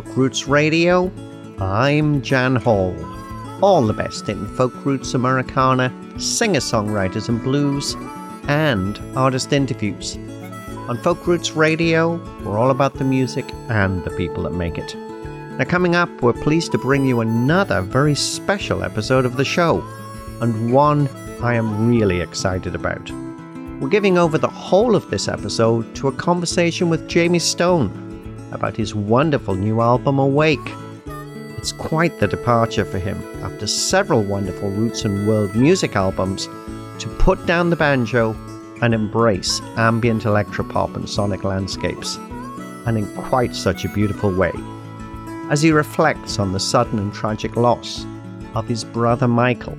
Folk Roots Radio. I'm Jan Hall. All the best in folk roots Americana, singer songwriters and blues, and artist interviews. On Folk Roots Radio, we're all about the music and the people that make it. Now, coming up, we're pleased to bring you another very special episode of the show, and one I am really excited about. We're giving over the whole of this episode to a conversation with Jayme Stone about his wonderful new album Awake. It's quite the departure for him after several wonderful roots and world music albums to put down the banjo and embrace ambient electropop and sonic landscapes, and in quite such a beautiful way, as he reflects on the sudden and tragic loss of his brother Michael,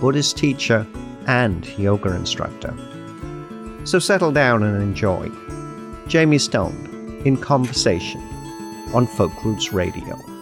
Buddhist teacher and yoga instructor. So settle down and enjoy. Jayme Stone in conversation on Folk Roots Radio.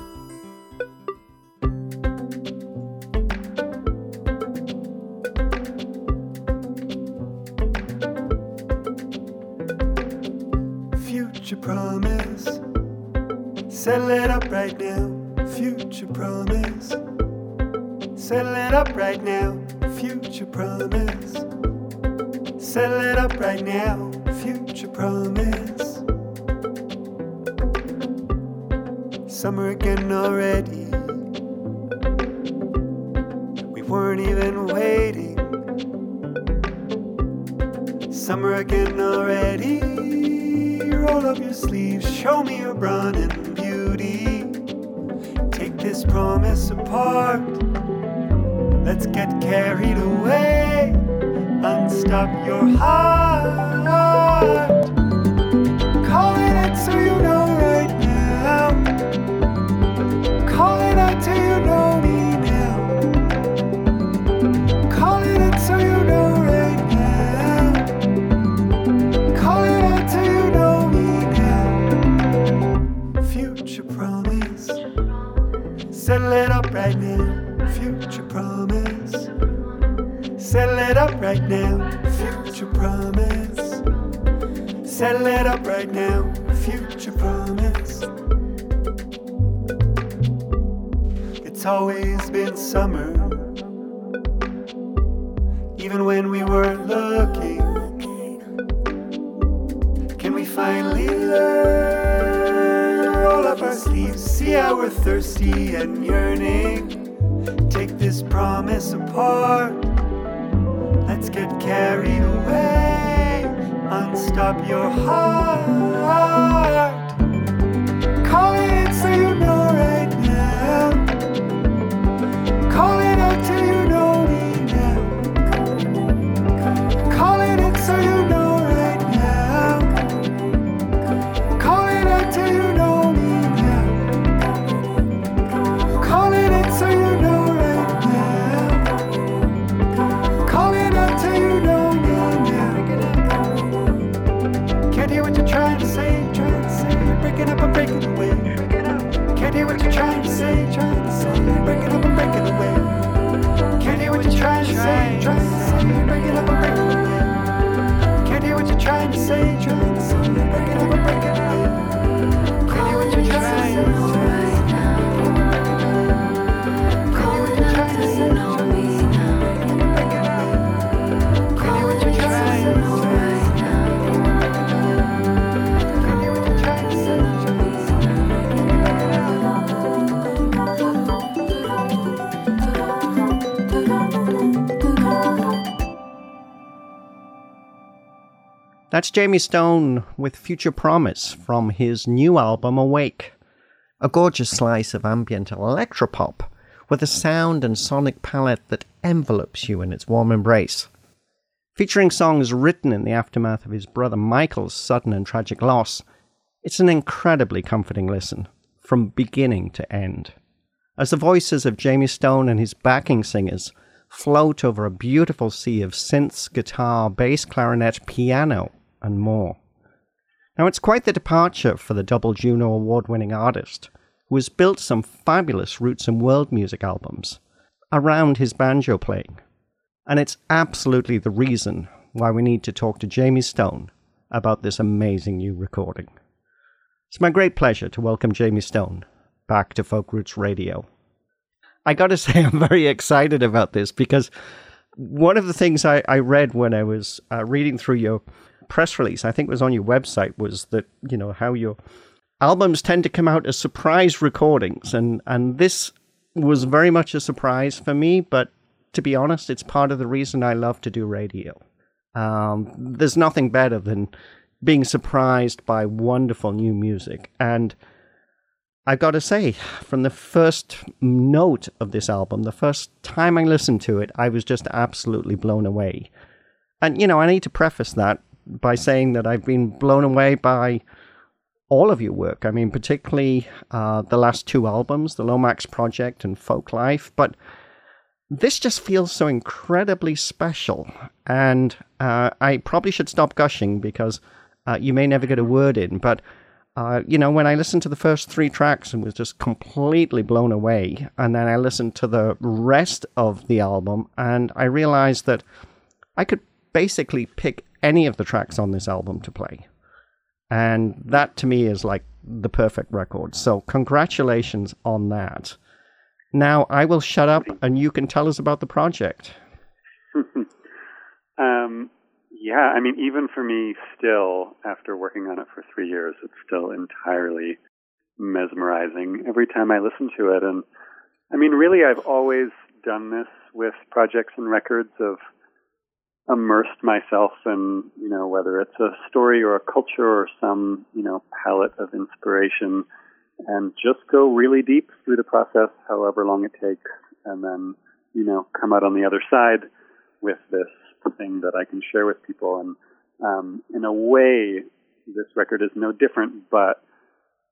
Promise apart. Let's get carried away. Unstop your heart. Right now. Future promise. Settle it up right now. Future promise. It's always been summer. Even when we weren't looking. Can we finally learn? Roll up our sleeves, see how we're thirsty and yearning. Take this promise apart. Your heart. That's Jayme Stone with Future Promise from his new album Awake. A gorgeous slice of ambient electropop with a sound and sonic palette that envelops you in its warm embrace. Featuring songs written in the aftermath of his brother Michael's sudden and tragic loss, it's an incredibly comforting listen, from beginning to end. As the voices of Jayme Stone and his backing singers float over a beautiful sea of synths, guitar, bass, clarinet, piano, and more. Now, it's quite the departure for the double Juno award winning artist, who has built some fabulous roots and world music albums around his banjo playing. And it's absolutely the reason why we need to talk to Jayme Stone about this amazing new recording. It's my great pleasure to welcome Jayme Stone back to Folk Roots Radio. I got to say, I'm very excited about this because one of the things I, I read when I was uh, reading through your press release, I think it was on your website, was that, you know, how your albums tend to come out as surprise recordings. And, and this was very much a surprise for me, but to be honest, it's part of the reason I love to do radio. Um, there's nothing better than being surprised by wonderful new music. And I've got to say, from the first note of this album, the first time I listened to it, I was just absolutely blown away. And, you know, I need to preface that by saying that I've been blown away by all of your work. I mean, particularly uh, the last two albums, the Lomax Project and Folk Life. But this just feels so incredibly special. And uh, I probably should stop gushing because uh, you may never get a word in. But, uh, you know, when I listened to the first three tracks and was just completely blown away, and then I listened to the rest of the album, and I realized that I could basically pick any of the tracks on this album to play. And that to me is like the perfect record. So, congratulations on that. Now, I will shut up and you can tell us about the project. um, yeah, I mean, even for me, still, after working on it for three years, it's still entirely mesmerizing every time I listen to it. And I mean, really, I've always done this with projects and records of immersed myself in, you know, whether it's a story or a culture or some, you know, palette of inspiration and just go really deep through the process, however long it takes, and then, you know, come out on the other side with this thing that I can share with people. And um, in a way, this record is no different, but,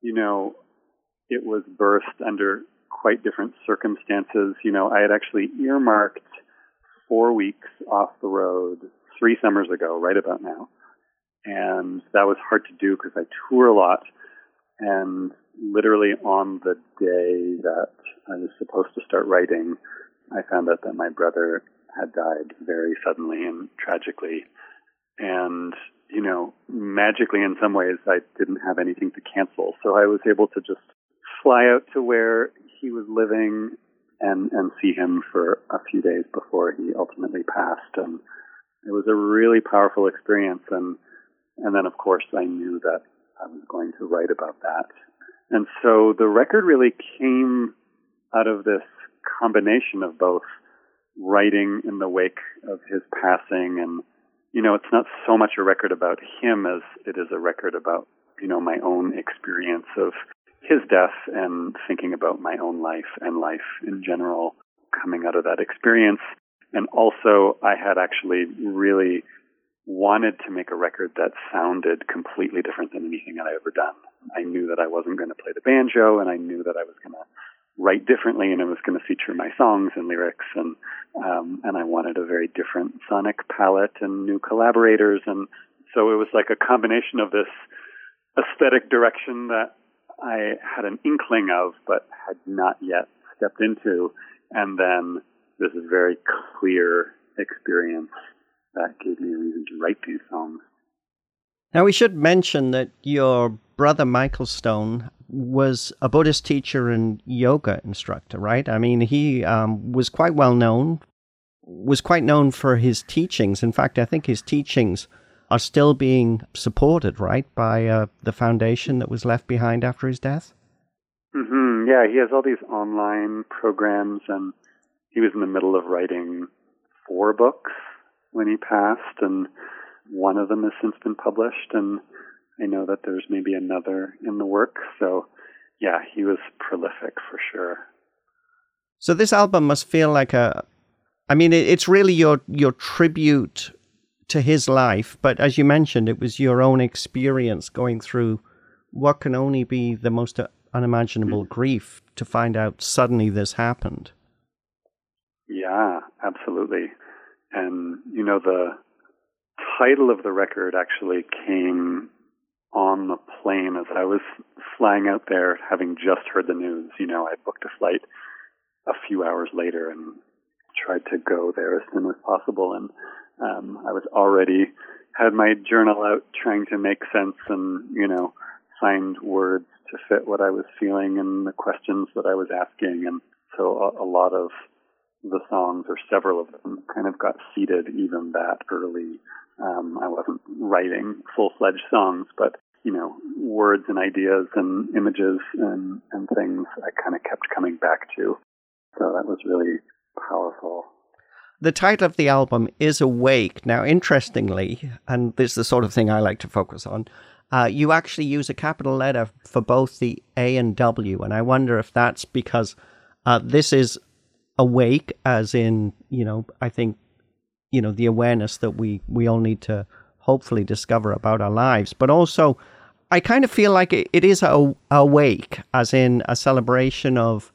you know, it was birthed under quite different circumstances. You know, I had actually earmarked four weeks off the road three summers ago, right about now. And that was hard to do because I tour a lot. And literally on the day that I was supposed to start writing, I found out that my brother had died very suddenly and tragically. And, you know, magically in some ways, I didn't have anything to cancel. So I was able to just fly out to where he was living and and see him for a few days before he ultimately passed. And it was a really powerful experience. And and then of course I knew that I was going to write about that. And so the record really came out of this combination of both writing in the wake of his passing and you know it's not so much a record about him as it is a record about you know my own experience of his death and thinking about my own life and life in general coming out of that experience. And also, I had actually really wanted to make a record that sounded completely different than anything that I ever done. I knew that I wasn't going to play the banjo, and I knew that I was going to write differently, and it was going to feature my songs and lyrics, and um, and I wanted a very different sonic palette and new collaborators, and so it was like a combination of this aesthetic direction that I had an inkling of, but had not yet stepped into. And then this is very clear experience that gave me a reason to write these songs. Now, we should mention that your brother Michael Stone was a Buddhist teacher and yoga instructor, right? I mean, he um, was quite well known, was quite known for his teachings. In fact, I think his teachings are still being supported, right, by uh, the foundation that was left behind after his death? Mm-hmm. Yeah, he has all these online programs, and he was in the middle of writing four books when he passed, and one of them has since been published, and I know that there's maybe another in the work. So, yeah, he was prolific for sure. So this album must feel like a I mean, it's really your your tribute to his life, but as you mentioned, it was your own experience going through what can only be the most uh, unimaginable grief to find out suddenly this happened. Yeah, absolutely. And, you know, the title of the record actually came on the plane as I was flying out there, having just heard the news. You know, I booked a flight a few hours later and tried to go there as soon as possible. And um, I was already had my journal out trying to make sense and you know find words to fit what I was feeling and the questions that I was asking. And so a, a lot of the songs, or several of them, kind of got seeded even that early. Um, I wasn't writing full-fledged songs, but you know, words and ideas and images and, and things I kind of kept coming back to. So that was really powerful. The title of the album is Awake. Now, interestingly, and this is the sort of thing I like to focus on, uh, you actually use a capital letter for both the A and W. And I wonder if that's because uh, this is awake, as in, you know, I think, you know, the awareness that we, we all need to hopefully discover about our lives, but also I kind of feel like it, it is a, awake, as in a celebration of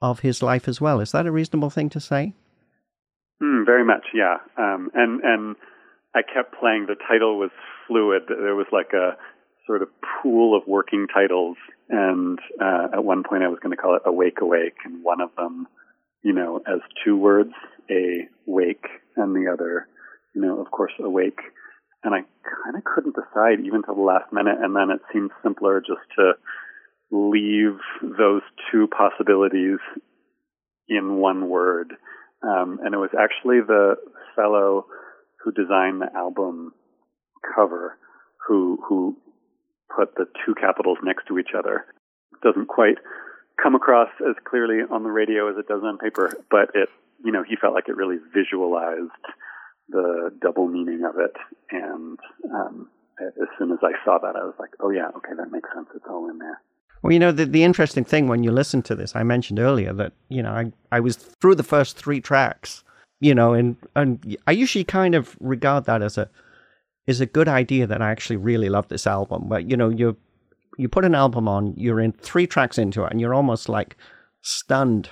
of his life as well. Is that a reasonable thing to say? Mm, very much, yeah. Um, and and I kept playing. The title was fluid. There was like a sort of pool of working titles, and uh, at one point I was going to call it "Awake, Awake," and one of them, you know, as two words, a wake, and the other, you know, of course, awake and I kind of couldn't decide even till the last minute. And then it seemed simpler just to leave those two possibilities in one word. Um, and it was actually the fellow who designed the album cover who who put the two capitals next to each other. It doesn't quite come across as clearly on the radio as it does on paper, but it you know he felt like it really visualized the double meaning of it. And um, as soon as I saw that, I was like, oh, yeah, okay, that makes sense. It's all in there. Well, you know, the, the interesting thing when you listen to this, I mentioned earlier that, you know, I, I was through the first three tracks, you know, and, and I usually kind of regard that as a, is a good idea that I actually really love this album. But, you know, you you put an album on, you're in three tracks into it, and you're almost like stunned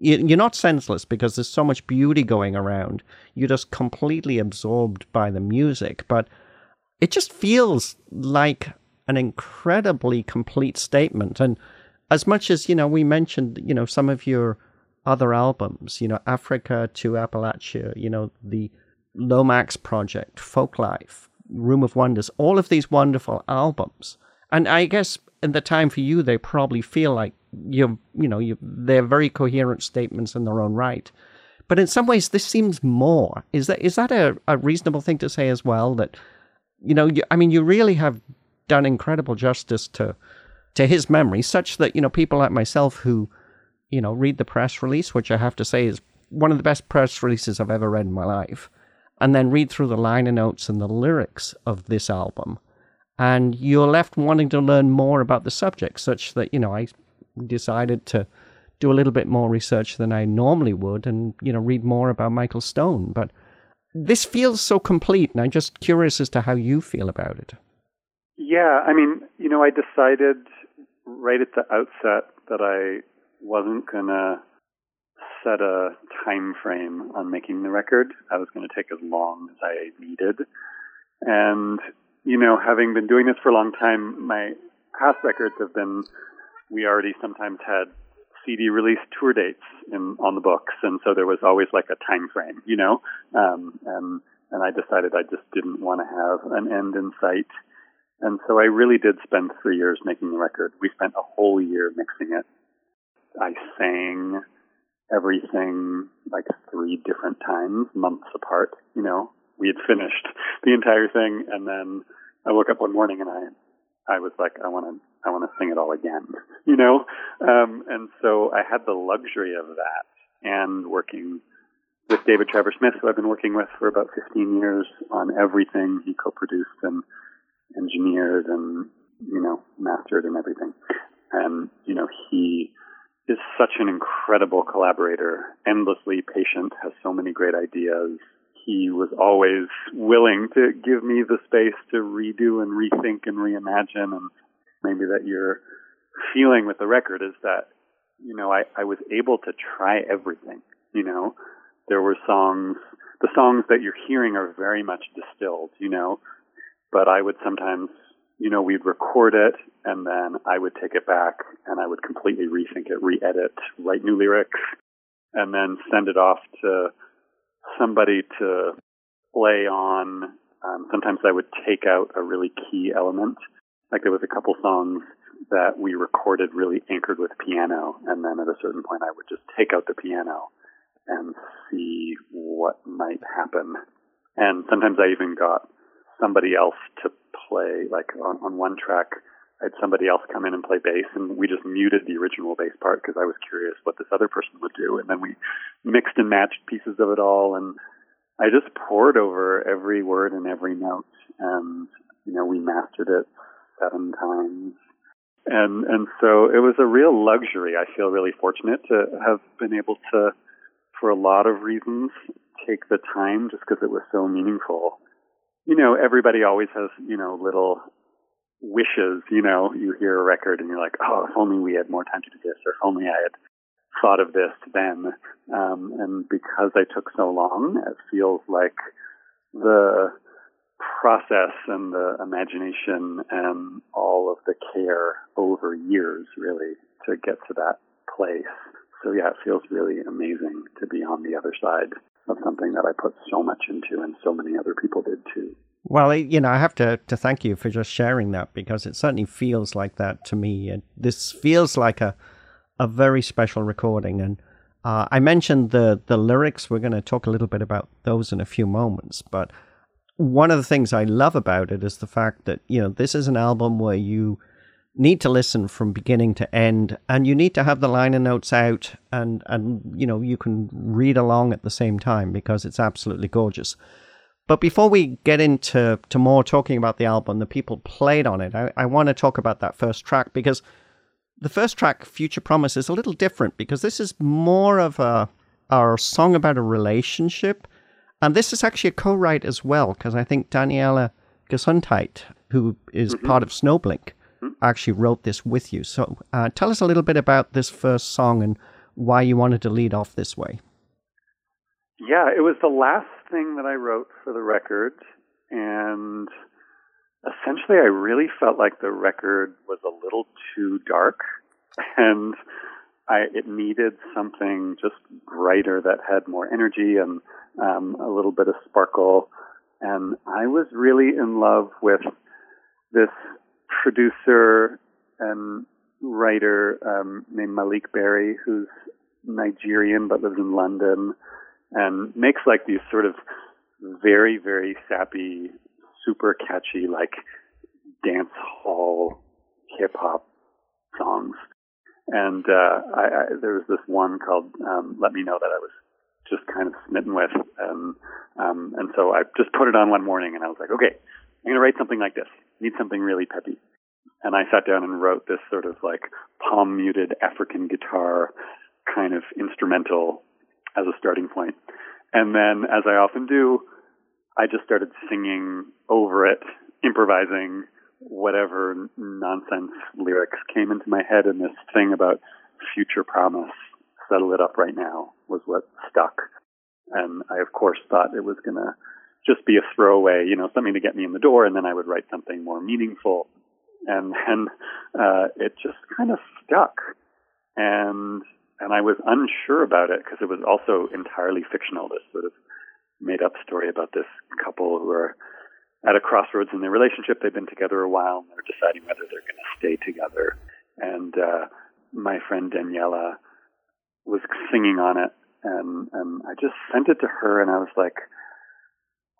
you're not senseless because there's so much beauty going around. You're just completely absorbed by the music, but it just feels like an incredibly complete statement. And as much as, you know, we mentioned, you know, some of your other albums, you know, Africa to Appalachia, you know, the Lomax Project, Folklife, Room of Wonders, all of these wonderful albums. And I guess in the time for you, they probably feel like you're, you know you they're very coherent statements in their own right. But in some ways, this seems more. Is that is that a, a reasonable thing to say as well? That you know, you, I mean, you really have done incredible justice to to his memory, such that you know people like myself who you know read the press release, which I have to say is one of the best press releases I've ever read in my life, and then read through the liner notes and the lyrics of this album, and you're left wanting to learn more about the subject, such that you know I decided to do a little bit more research than I normally would and, you know, read more about Michael Stone. But this feels so complete, and I'm just curious as to how you feel about it. Yeah, I mean, you know, I decided right at the outset that I wasn't going to set a time frame on making the record. I was going to take as long as I needed. And, you know, having been doing this for a long time, my past records have been we already sometimes had CD release tour dates in on the books, and so there was always like a time frame, you know. Um, and and I decided I just didn't want to have an end in sight, and so I really did spend three years making the record. We spent a whole year mixing it. I sang everything like three different times, months apart. You know, we had finished the entire thing, and then I woke up one morning and I I was like, I want to, I want to sing it all again, you know? Um, and so I had the luxury of that and working with David Travers-Smith, who I've been working with for about 15 years on everything he co-produced and engineered and, you know, mastered and everything. And, you know, he is such an incredible collaborator, endlessly patient, has so many great ideas, he was always willing to give me the space to redo and rethink and reimagine. And maybe that you're feeling with the record is that, you know, I, I was able to try everything. You know, there were songs, the songs that you're hearing are very much distilled, you know, but I would sometimes, you know, we'd record it and then I would take it back and I would completely rethink it, re-edit, write new lyrics, and then send it off to somebody to play on. Um, sometimes I would take out a really key element Like there was a couple songs that we recorded really anchored with piano, and then at a certain point, I would just take out the piano and see what might happen. And sometimes I even got somebody else to play, like on, on one track, I had somebody else come in and play bass, and we just muted the original bass part because I was curious what this other person would do. And then we mixed and matched pieces of it all, and I just poured over every word and every note, and you know we mastered it seven times, and and so it was a real luxury. I feel really fortunate to have been able to, for a lot of reasons, take the time just because it was so meaningful. You know, everybody always has you know little wishes, you know, you hear a record and you're like, oh, if only we had more time to do this, or if only I had thought of this then. Um, and because I took so long, it feels like the process and the imagination and all of the care over years, really, to get to that place. So yeah, it feels really amazing to be on the other side of something that I put so much into and so many other people did too. Well, you know, I have to, to thank you for just sharing that because it certainly feels like that to me. This feels like a a very special recording. And uh, I mentioned the the lyrics. We're going to talk a little bit about those in a few moments. But one of the things I love about it is the fact that you know this is an album where you need to listen from beginning to end, and you need to have the liner notes out, and and you know you can read along at the same time because it's absolutely gorgeous. But before we get into to more talking about the album, the people played on it, I, I want to talk about that first track because the first track, Future Promise, is a little different because this is more of a our song about a relationship. And this is actually a co-write as well, because I think Daniela Gesundheit, who is mm-hmm. part of Snowblink. Actually wrote this with you. So uh, tell us a little bit about this first song and why you wanted to lead off this way. Yeah, it was the last thing that I wrote for the record, and essentially I really felt like the record was a little too dark, and I it needed something just brighter that had more energy and um, a little bit of sparkle. And I was really in love with this producer and writer um, named Maleek Berry, who's Nigerian but lives in London and makes like these sort of very, very sappy, super catchy, like dance hall hip hop songs. And uh, I, I, there was this one called um, "Let Me Know" that I was just kind of smitten with, and um, and so I just put it on one morning, and I was like, okay, I'm gonna write something like this. Need something really peppy. And I sat down and wrote this sort of like palm muted African guitar kind of instrumental as a starting point. And then, as I often do, I just started singing over it, improvising whatever nonsense lyrics came into my head. And this thing about future promise, settle it up right now, was what stuck. And I, of course, thought it was going to just be a throwaway, you know, something to get me in the door, and then I would write something more meaningful. And then uh, it just kind of stuck. And and I was unsure about it because it was also entirely fictional. This sort of made up story about this couple who are at a crossroads in their relationship. They've been together a while and they're deciding whether they're going to stay together. And uh, my friend Daniela was singing on it, and and I just sent it to her, and I was like,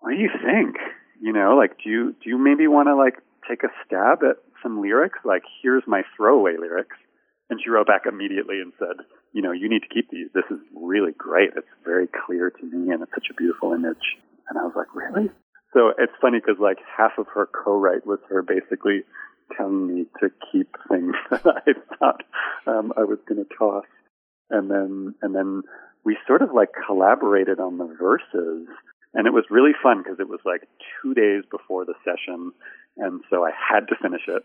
"What do you think? You know, like, do you do you maybe want to like take a stab at some lyrics? Like, here's my throwaway lyrics." And she wrote back immediately and said, you know, you need to keep these. This is really great. It's very clear to me and it's such a beautiful image. And I was like, really? So it's funny because like half of her co-write was her basically telling me to keep things that I thought um, I was going to toss. And then, and then we sort of like collaborated on the verses and it was really fun because it was like two days before the session. And so I had to finish it.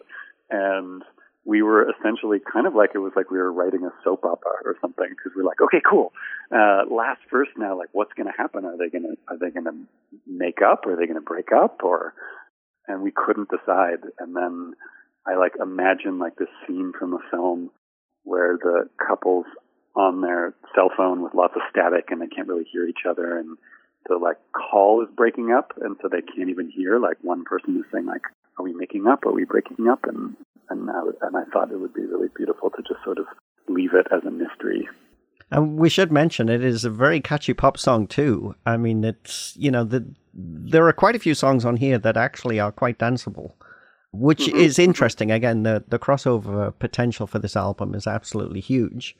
And we were essentially kind of like it was like we were writing a soap opera or something because we're like, okay, cool. Uh, last verse now, like what's going to happen? Are they going to, are they going to make up? Are they going to break up? Or, and we couldn't decide. And then I like imagine like this scene from a film where the couple's on their cell phone with lots of static and they can't really hear each other and the like call is breaking up and so they can't even hear like one person is saying like are we making up? Are we breaking up? And and I, and I thought it would be really beautiful to just sort of leave it as a mystery. And we should mention it is a very catchy pop song too. I mean, it's you know the there are quite a few songs on here that actually are quite danceable, which mm-hmm. is interesting. Again, the the crossover potential for this album is absolutely huge.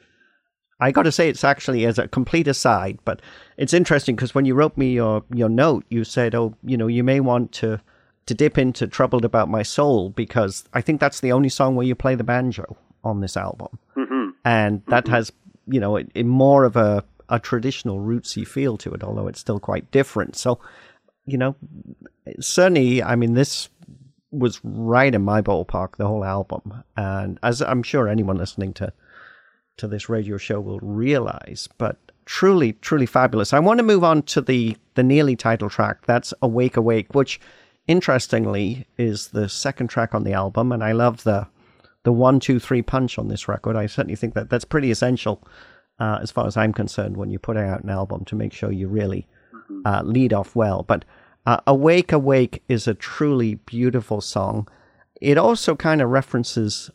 I got to say, it's actually as a complete aside, but it's interesting because when you wrote me your your note, you said, "Oh, you know, you may want to to dip into "Troubled About My Soul" because I think that's the only song where you play the banjo on this album, mm-hmm. and that mm-hmm. has you know it, it more of a a traditional rootsy feel to it, although it's still quite different. So, you know, certainly, I mean, this was right in my ballpark, the whole album, and as I'm sure anyone listening to to this radio show will realize. But truly, truly fabulous. I want to move on to the the nearly title track. That's "Awake, Awake," which interestingly is the second track on the album, and I love the the one, two, three punch on this record. I certainly think that that's pretty essential, uh, as far as I'm concerned, when you're putting out an album to make sure you really mm-hmm. uh, lead off well. But uh, "Awake, Awake" is a truly beautiful song. It also kind of references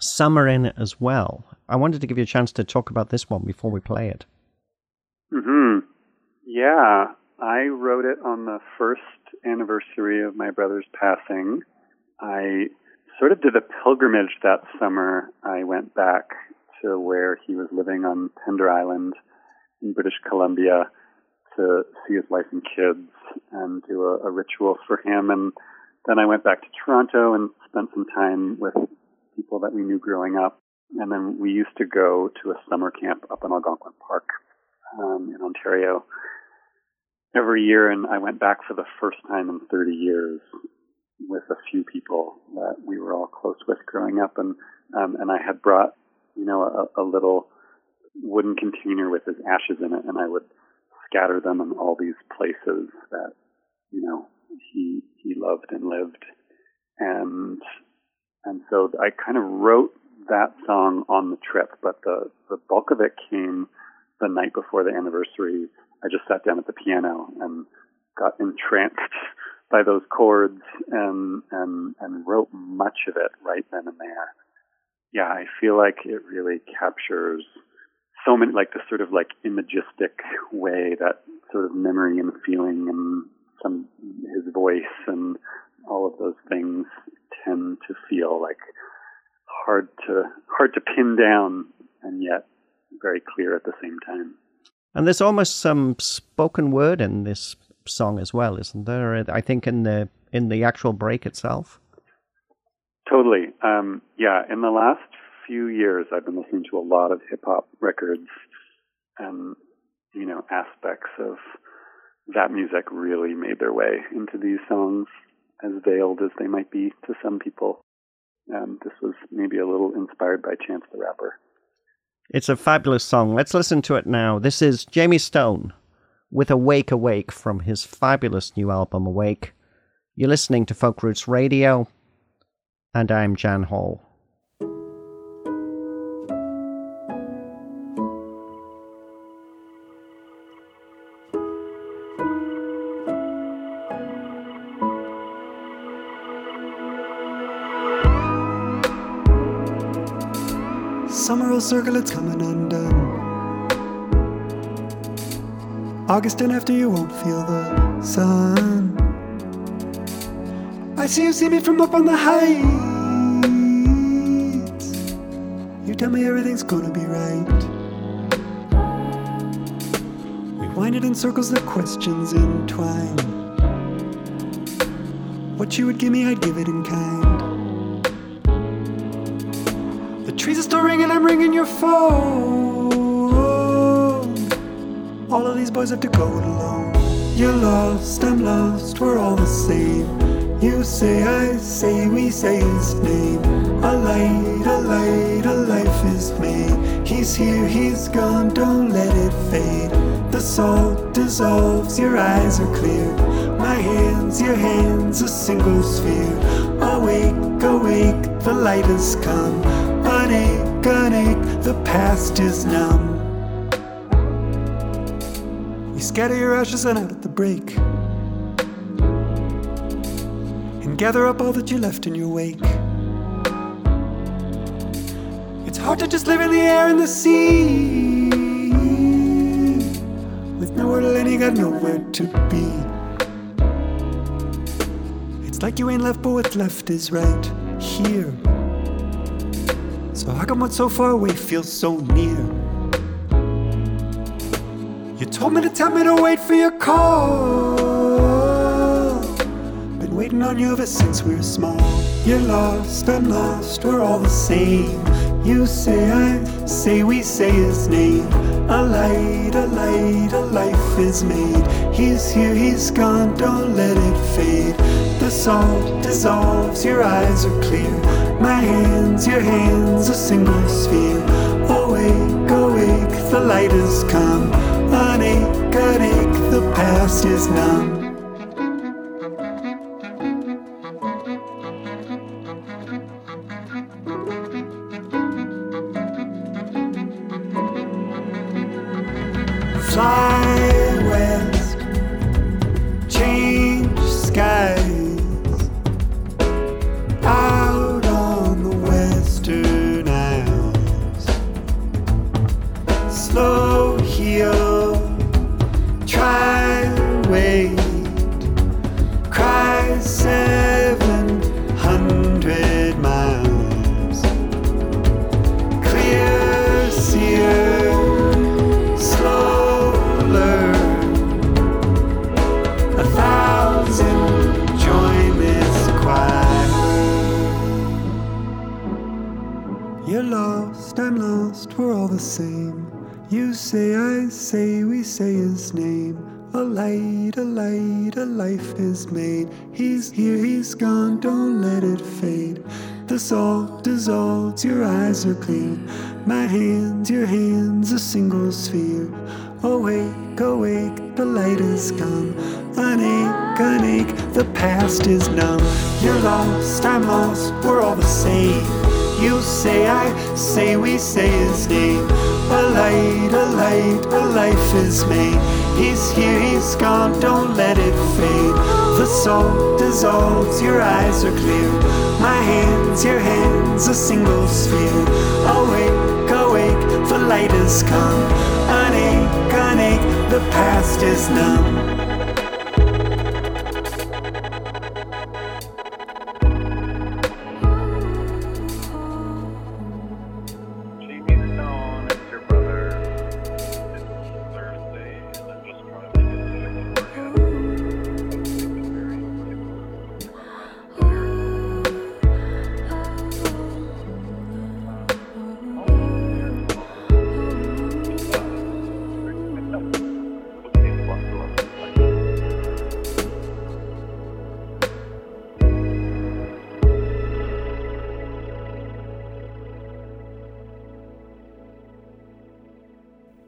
summer in it as well. I wanted to give you a chance to talk about this one before we play it. Hmm. Yeah, I wrote it on the first anniversary of my brother's passing. I sort of did a pilgrimage that summer. I went back to where he was living on Pender Island in British Columbia to see his wife and kids and do a, a ritual for him. And then I went back to Toronto and spent some time with people that we knew growing up. And then we used to go to a summer camp up in Algonquin Park um, in Ontario every year. And I went back for the first time in 30 years with a few people that we were all close with growing up. And, um, and I had brought, you know, a, a little wooden container with his ashes in it. And I would scatter them in all these places that, you know, he, he loved and lived. And and so I kind of wrote that song on the trip, but the, the bulk of it came the night before the anniversary. I just sat down at the piano and got entranced by those chords and, and, and wrote much of it right then and there. Yeah, I feel like it really captures so many, like the sort of like imagistic way that sort of memory and feeling and some, his voice and all of those things tend to feel like hard to hard to pin down and yet very clear at the same time. And there's almost some spoken word in this song as well, isn't there? I think in the in the actual break itself. Totally. Um, yeah. In the last few years, I've been listening to a lot of hip hop records, and you know, aspects of that music really made their way into these songs as veiled as they might be to some people. Um, this was maybe a little inspired by Chance the Rapper. It's a fabulous song. Let's listen to it now. This is Jayme Stone with Awake Awake from his fabulous new album Awake. You're listening to Folk Roots Radio, and I'm Jan Hall. Summer will circle, it's coming undone. August and after you won't feel the sun. I see you see me from up on the heights. You tell me everything's gonna be right. We wind it in circles, the questions entwine. What you would give me, I'd give it in kind. Are still ringing, I'm ringing your phone. All of these boys have to go it alone. You're lost, I'm lost, we're all the same. You say, I say, we say his name. A light, a light, a life is made. He's here, he's gone, don't let it fade. The salt dissolves, your eyes are clear. My hands, your hands, a single sphere. Awake, awake, the light has come ache, an ache, the past is numb. You scatter your ashes and out at the break. and gather up all that you left in your wake. It's hard to just live in the air and the sea. With nowhere to land, you got nowhere to be. It's like you ain't left, but what's left is right here. Come so far away feels so near? You told me to tell me to wait for your call. Been waiting on you ever since we were small. You're lost, I'm lost, we're all the same. You say I say we say his name. A light, a light, a life is made. He's here, he's gone, don't let it fade. The salt dissolves, your eyes are clear. My hands, your hands, a single sphere. Awake, awake, the light has come. Unache, unache, the past is numb. Are clear. My hands, your hands, a single sphere. Awake, awake, the light has come. Unache, unache, the past is numb. You're lost, I'm lost, we're all the same. You say, I say, we say his name. A light, a light, a life is made. He's here, he's gone, don't let it fade. The salt dissolves, your eyes are clear. Hands, your hands, a single sphere. Awake, awake, the light has come. Unache, unache, the past is numb.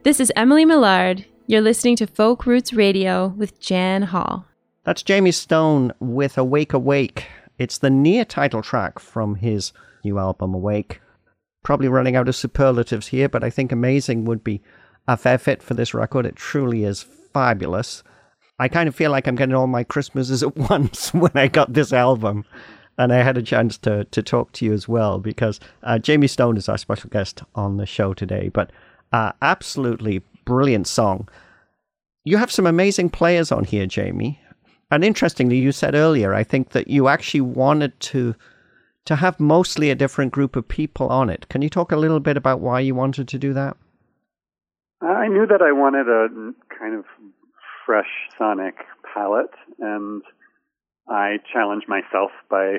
This is Emily Millard. You're listening to Folk Roots Radio with Jan Hall. That's Jayme Stone with Awake Awake. It's the near title track from his new album Awake. Probably running out of superlatives here, but I think amazing would be a fair fit for this record. It truly is fabulous. I kind of feel like I'm getting all my Christmases at once when I got this album. And I had a chance to, to talk to you as well because uh, Jayme Stone is our special guest on the show today. But uh, absolutely brilliant song. You have some amazing players on here, Jayme. And interestingly, you said earlier, I think that you actually wanted to to have mostly a different group of people on it. Can you talk a little bit about why you wanted to do that? I knew that I wanted a kind of fresh sonic palette, and I challenged myself by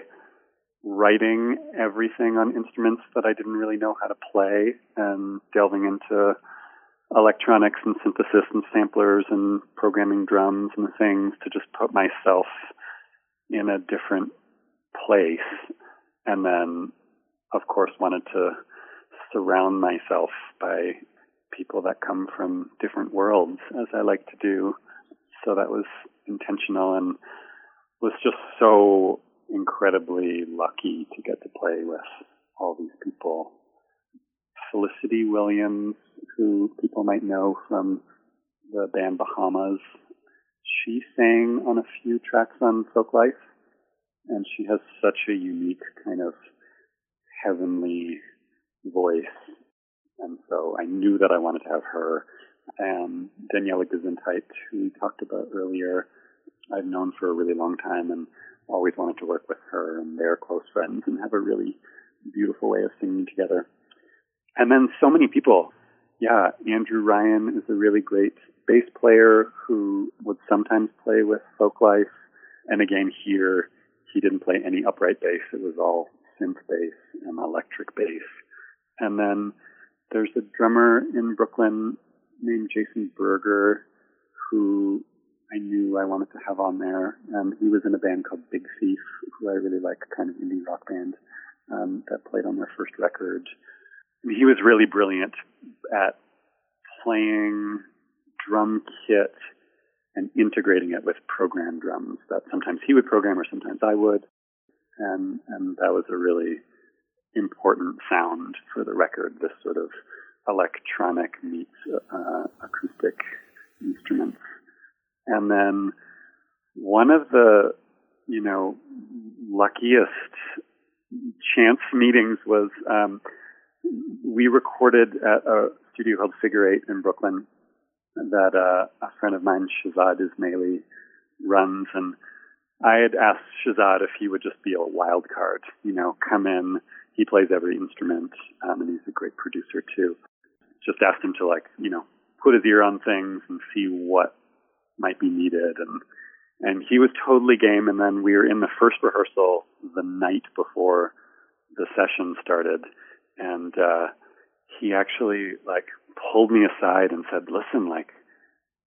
writing everything on instruments that I didn't really know how to play and delving into electronics and synthesis and samplers and programming drums and things to just put myself in a different place. And then, of course, wanted to surround myself by people that come from different worlds, as I like to do. So that was intentional and was just so incredibly lucky to get to play with all these people. Felicity Williams, who people might know from the band Bahamas, she sang on a few tracks on Folklife. and she has such a unique kind of heavenly voice. And so I knew that I wanted to have her. And Daniela Gesundheit, who we talked about earlier, I've known for a really long time and always wanted to work with her and they're close friends and have a really beautiful way of singing together. And then so many people. Yeah, Andrew Ryan is a really great bass player who would sometimes play with Folklife. And again, here, he didn't play any upright bass. It was all synth bass and electric bass. And then there's a drummer in Brooklyn named Jason Berger who I knew I wanted to have on there. And he was in a band called Big Thief, who I really like, kind of indie rock band um, that played on their first record. He was really brilliant at playing drum kit and integrating it with programmed drums that sometimes he would program or sometimes I would. And, and that was a really important sound for the record, this sort of electronic meets uh, acoustic instruments. And then one of the, you know, luckiest chance meetings was um, we recorded at a studio called Figure Eight in Brooklyn that uh, a friend of mine, Shahzad Ismaily, runs. And I had asked Shahzad if he would just be a wild card, you know, come in. He plays every instrument, um, and he's a great producer too. Just asked him to like, you know, put his ear on things and see what might be needed. And and he was totally game. And then we were in the first rehearsal the night before the session started, and uh, he actually like pulled me aside and said, "Listen, like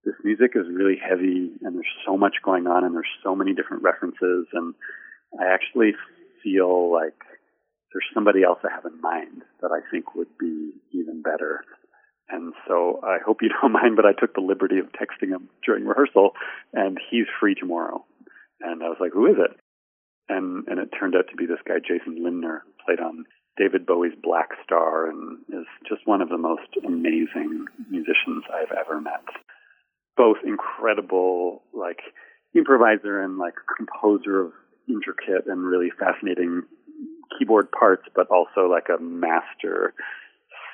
this music is really heavy, and there's so much going on, and there's so many different references, and I actually feel like." There's somebody else I have in mind that I think would be even better. And so I hope you don't mind, but I took the liberty of texting him during rehearsal, and he's free tomorrow. And I was like, who is it? And and it turned out to be this guy, Jason Lindner, played on David Bowie's Black Star and is just one of the most amazing musicians I've ever met. Both incredible, like improviser and like composer of intricate and really fascinating keyboard parts, but also like a master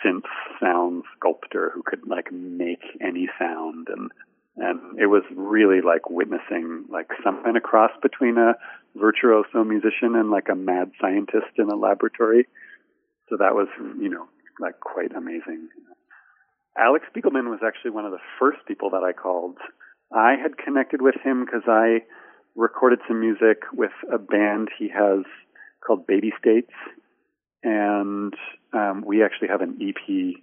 synth sound sculptor who could like make any sound and and it was really like witnessing like some kind of cross between a virtuoso musician and like a mad scientist in a laboratory. So that was, you know, like quite amazing. Alex Spiegelman was actually one of the first people that I called. I had connected with him because I recorded some music with a band he has called Baby States, and um, we actually have an EP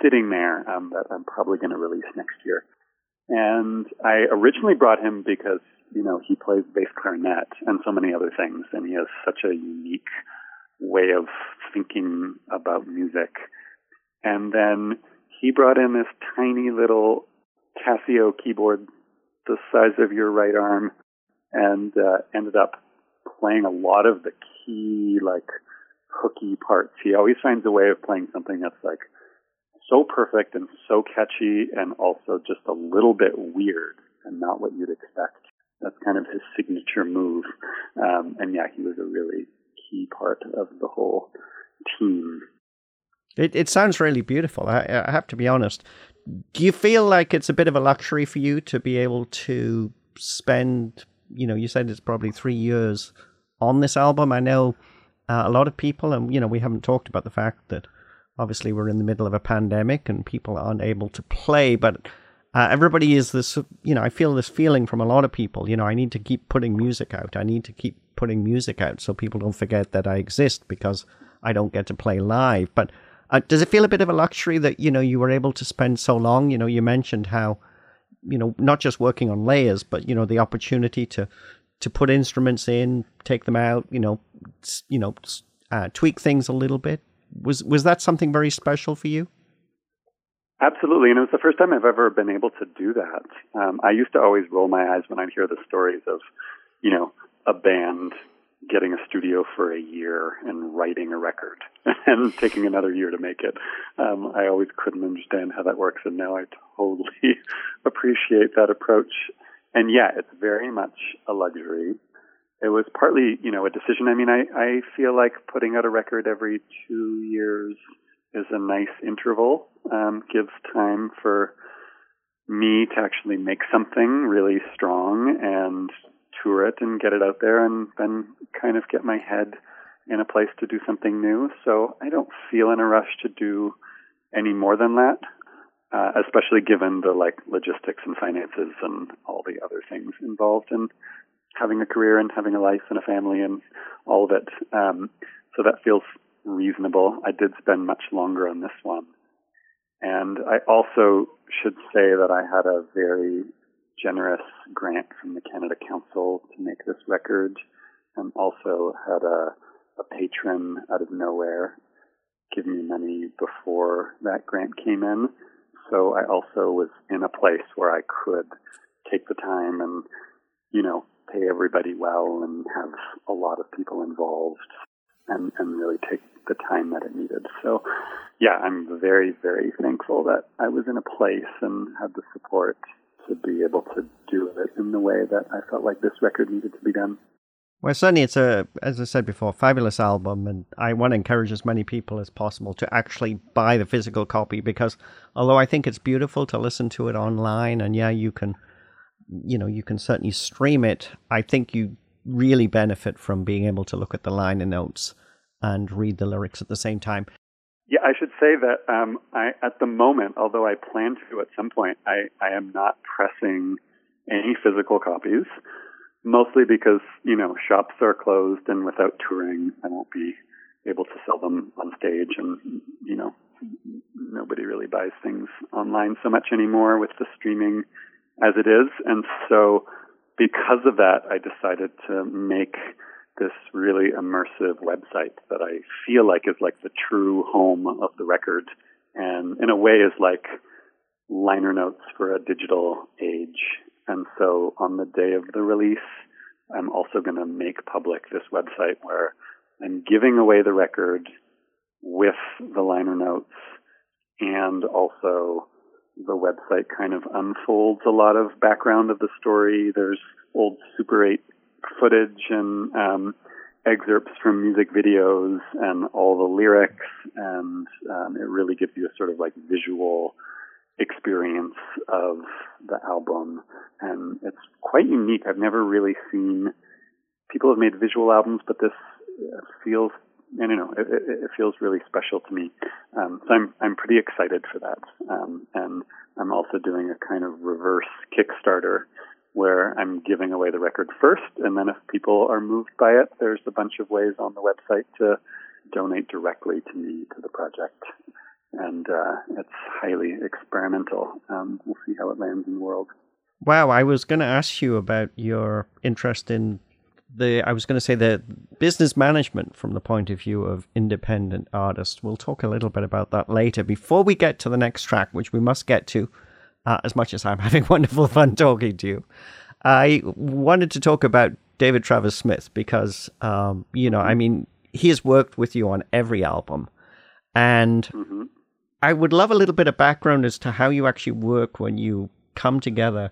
sitting there um, that I'm probably going to release next year. And I originally brought him because you know he plays bass clarinet and so many other things, and he has such a unique way of thinking about music. And then he brought in this tiny little Casio keyboard the size of your right arm and uh, ended up playing a lot of the key like hooky parts. He always finds a way of playing something that's like so perfect and so catchy and also just a little bit weird and not what you'd expect. That's kind of his signature move. Um, and yeah, he was a really key part of the whole team. It, it sounds really beautiful. I, I have to be honest. Do you feel like it's a bit of a luxury for you to be able to spend, you know, you said it's probably three years on this album? I know uh, a lot of people, and you know, we haven't talked about the fact that obviously we're in the middle of a pandemic and people aren't able to play, but uh, everybody is this, you know, I feel this feeling from a lot of people. You know, I need to keep putting music out. I need to keep putting music out so people don't forget that I exist because I don't get to play live. But uh, does it feel a bit of a luxury that you know you were able to spend so long? You know, you mentioned how, you know, not just working on layers, but you know, the opportunity to to put instruments in, take them out, you know, you know, uh, tweak things a little bit. Was was that something very special for you? Absolutely, and it was the first time I've ever been able to do that. Um, I used to always roll my eyes when I'd hear the stories of, you know, a band getting a studio for a year and writing a record and taking another year to make it. Um, I always couldn't understand how that works, and now I totally appreciate that approach. And yeah, it's very much a luxury. It was partly, you know, a decision. I mean, I, I feel like putting out a record every two years is a nice interval, um, gives time for me to actually make something really strong and tour it and get it out there and then kind of get my head in a place to do something new. So I don't feel in a rush to do any more than that, uh, especially given the like logistics and finances and all the other things involved in having a career and having a life and a family and all of it. Um, so that feels reasonable. I did spend much longer on this one. And I also should say that I had a very generous grant from the Canada Council to make this record and also had a, a patron out of nowhere give me money before that grant came in. So I also was in a place where I could take the time and, you know, pay everybody well and have a lot of people involved and, and really take the time that it needed. So, yeah, I'm very, very thankful that I was in a place and had the support to be able to do it in the way that I felt like this record needed to be done. Well, certainly it's a, as I said before, fabulous album, and I want to encourage as many people as possible to actually buy the physical copy because although I think it's beautiful to listen to it online, and yeah, you can, you know, you can certainly stream it. I think you really benefit from being able to look at the liner notes and read the lyrics at the same time. Yeah, I should say that um, I, at the moment, although I plan to at some point, I, I am not pressing any physical copies, mostly because, you know, shops are closed and without touring, I won't be able to sell them on stage and, you know, nobody really buys things online so much anymore with the streaming as it is. And so because of that, I decided to make this really immersive website that I feel like is like the true home of the record and in a way is like liner notes for a digital age. And so on the day of the release, I'm also going to make public this website where I'm giving away the record with the liner notes and also the website kind of unfolds a lot of background of the story. There's old Super 8 footage and um, excerpts from music videos and all the lyrics, and um, it really gives you a sort of like visual experience of the album, and it's quite unique. I've never really seen people have made visual albums, but this feels I don't know. It, it, it feels really special to me. Um, so I'm I'm pretty excited for that. Um, and I'm also doing a kind of reverse Kickstarter where I'm giving away the record first, and then if people are moved by it, there's a bunch of ways on the website to donate directly to me to the project. And uh, it's highly experimental. Um, we'll see how it lands in the world. Wow, I was going to ask you about your interest in the. I was going to say the business management from the point of view of independent artists. We'll talk a little bit about that later. Before we get to the next track, which we must get to, uh, as much as I'm having wonderful fun talking to you. I wanted to talk about David Travers-Smith because, um, you know, I mean, he has worked with you on every album. And mm-hmm. I would love a little bit of background as to how you actually work when you come together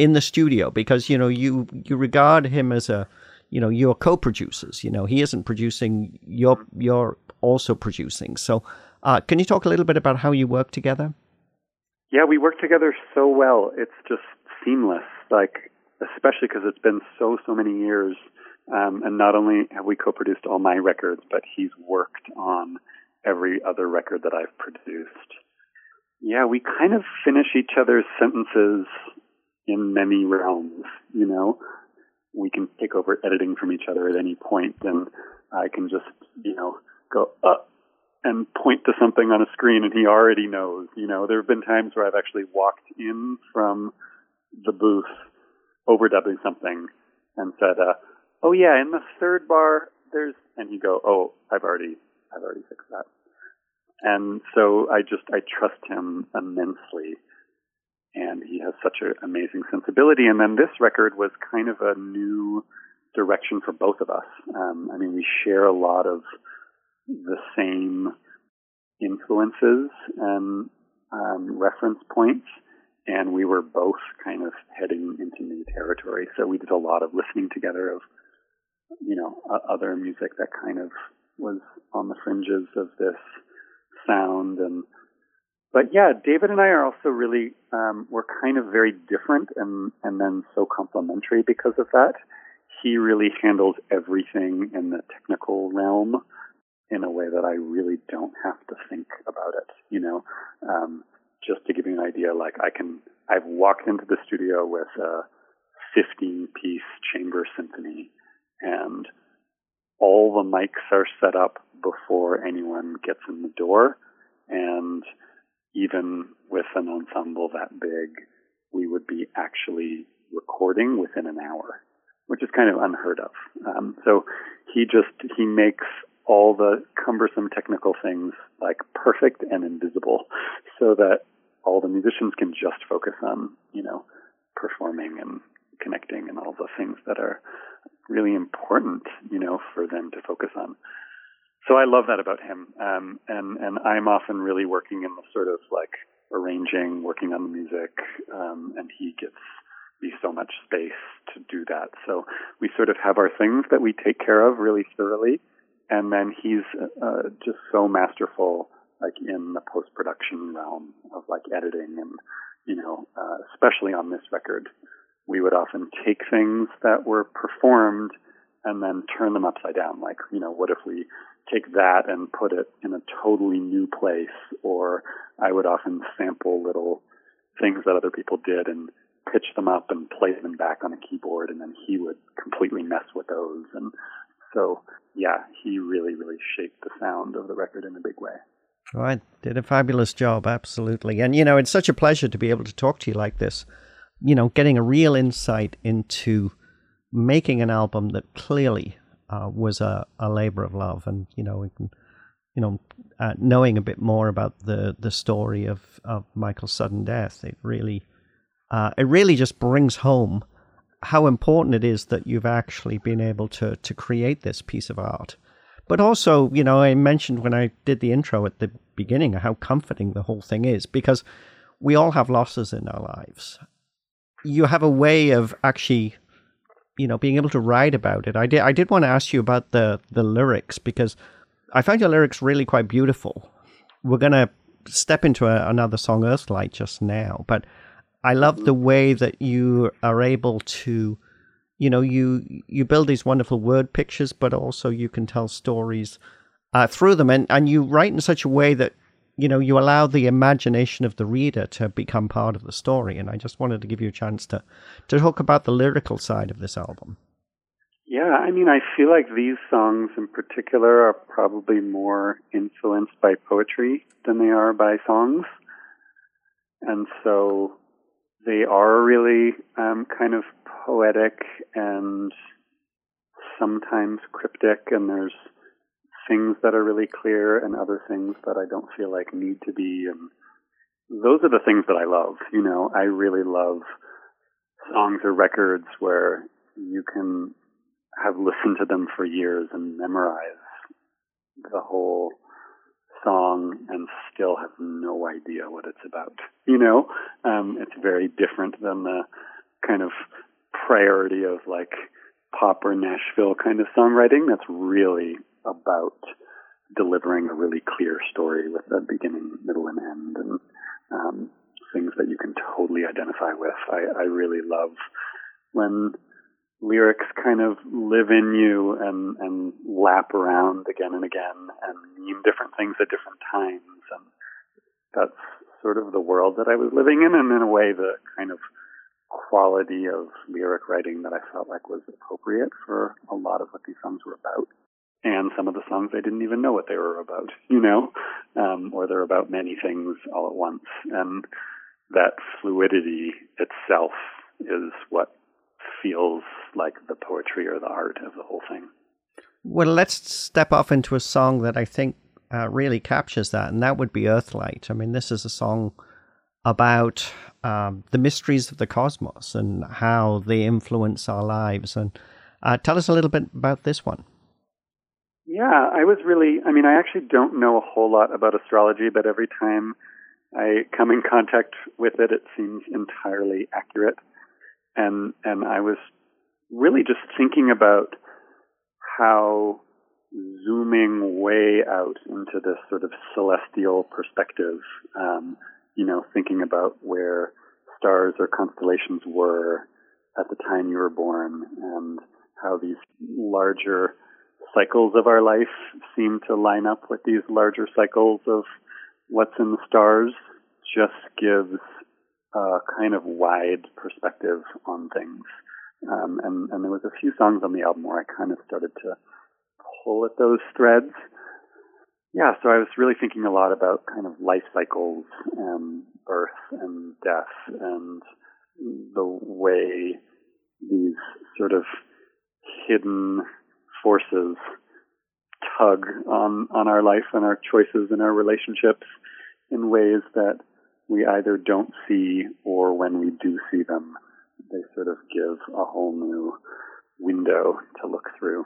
in the studio because, you know, you, you regard him as a, you know, you're co-producers. You know, he isn't producing, you're, you're also producing. So uh, can you talk a little bit about how you work together? Yeah, we work together so well. It's just seamless. Like, especially because it's been so so many years. Um, and not only have we co-produced all my records, but he's worked on every other record that I've produced. Yeah, we kind of finish each other's sentences in many realms. You know, we can take over editing from each other at any point, and I can just you know go, up and point to something on a screen and he already knows. You know, there have been times where I've actually walked in from the booth overdubbing something and said, uh, "Oh yeah, in the third bar there's," and he go, "Oh, I've already, I've already fixed that." And so I just I trust him immensely, and he has such an amazing sensibility. And then this record was kind of a new direction for both of us. Um, I mean, we share a lot of the same influences and um, reference points, and we were both kind of heading into new territory. So we did a lot of listening together of you know, other music that kind of was on the fringes of this sound and but yeah, David and I are also really um, we're kind of very different and and then so complementary because of that. He really handles everything in the technical realm in a way that I really don't have to think about it. You know, um, just to give you an idea, like I can I've walked into the studio with a 15 piece chamber symphony and all the mics are set up before anyone gets in the door and even with an ensemble that big, we would be actually recording within an hour, which is kind of unheard of. Um, so he just he makes all the cumbersome technical things like perfect and invisible, so that all the musicians can just focus on you know performing and connecting and all the things that are really important, you know, for them to focus on so I love that about him. Um, and, and I'm often really working in the sort of like arranging, working on the music, um, and he gets me so much space to do that. So we sort of have our things that we take care of really thoroughly. And then he's uh, just so masterful, like in the post production realm of like editing and, you know, uh, especially on this record, we would often take things that were performed and then turn them upside down. Like, you know, what if we take that and put it in a totally new place? Or I would often sample little things that other people did and pitch them up and play them back on a keyboard, and then he would completely mess with those. And so, yeah, he really, really shaped the sound of the record in a big way. Right, did a fabulous job, absolutely. And you know, it's such a pleasure to be able to talk to you like this. You know, getting a real insight into making an album that clearly uh, was a, a labor of love, and you know, can, you know, uh, knowing a bit more about the the story of of Michael's sudden death, it really, uh, it really just brings home how important it is that you've actually been able to to create this piece of art. But also, you know, I mentioned when I did the intro at the beginning how comforting the whole thing is because we all have losses in our lives. You have a way of actually you know being able to write about it. I did I did want to ask you about the the lyrics because I found your lyrics really quite beautiful. We're gonna step into a, another song, Earthlight, just now, but I love the way that you are able to, you know, you you build these wonderful word pictures, but also you can tell stories uh, through them, and and you write in such a way that you know you allow the imagination of the reader to become part of the story and i just wanted to give you a chance to to talk about the lyrical side of this album. Yeah i mean i feel like these songs in particular are probably more influenced by poetry than they are by songs. And so they are really um, kind of poetic and sometimes cryptic and there's things that are really clear and other things that I don't feel like need to be. And those are the things that I love. You know, I really love songs or records where you can have listened to them for years and memorize the whole song and still have no idea what it's about. You know, um, it's very different than the kind of priority of like pop or Nashville kind of songwriting. That's really about delivering a really clear story with a beginning, middle, and end, and um, things that you can totally identify with. I, I really love when lyrics kind of live in you and, and lap around again and again and mean different things at different times. And that's sort of the world that I was living in, and in a way, the kind of quality of lyric writing that I felt like was appropriate for a lot of what these songs were about and some of the songs they didn't even know what they were about, you know, um, or they're about many things all at once. And that fluidity itself is what feels like the poetry or the art of the whole thing. Well, let's step off into a song that I think uh, really captures that, and that would be Earthlight. I mean, this is a song about um, the mysteries of the cosmos and how they influence our lives. And uh, tell us a little bit about this one. Yeah, I was really, I mean, I actually don't know a whole lot about astrology, but every time I come in contact with it, it seems entirely accurate. And, and I was really just thinking about how zooming way out into this sort of celestial perspective, um, you know, thinking about where stars or constellations were at the time you were born and how these larger cycles of our life seem to line up with these larger cycles of what's in the stars just gives a kind of wide perspective on things. Um, and, and there was a few songs on the album where I kind of started to pull at those threads. Yeah, so I was really thinking a lot about kind of life cycles and birth and death and the way these sort of hidden forces tug on, on our life and our choices and our relationships in ways that we either don't see or when we do see them, they sort of give a whole new window to look through.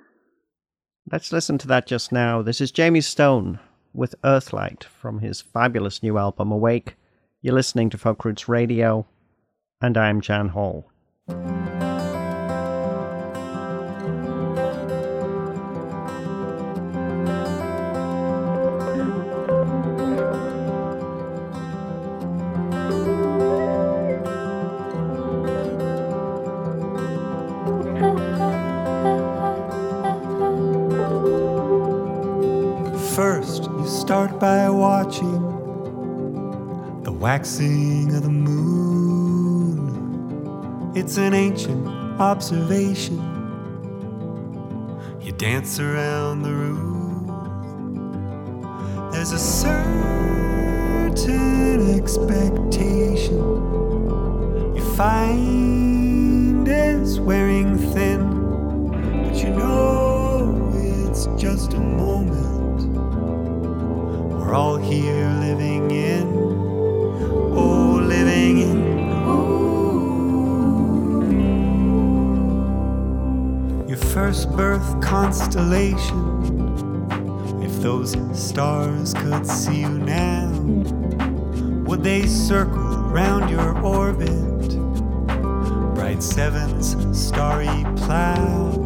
Let's listen to that just now. This is Jayme Stone with Earthlight from his fabulous new album Awake. You're listening to Folk Roots Radio, and I'm Jan Hall. Watching the waxing of the moon. It's an ancient observation. You dance around the room. There's a certain expectation. You find it's wearing thin, but you know it's just a moment. All here living in, oh, living in. Your first birth constellation. If those stars could see you now, would they circle round your orbit? Bright seven's starry plow.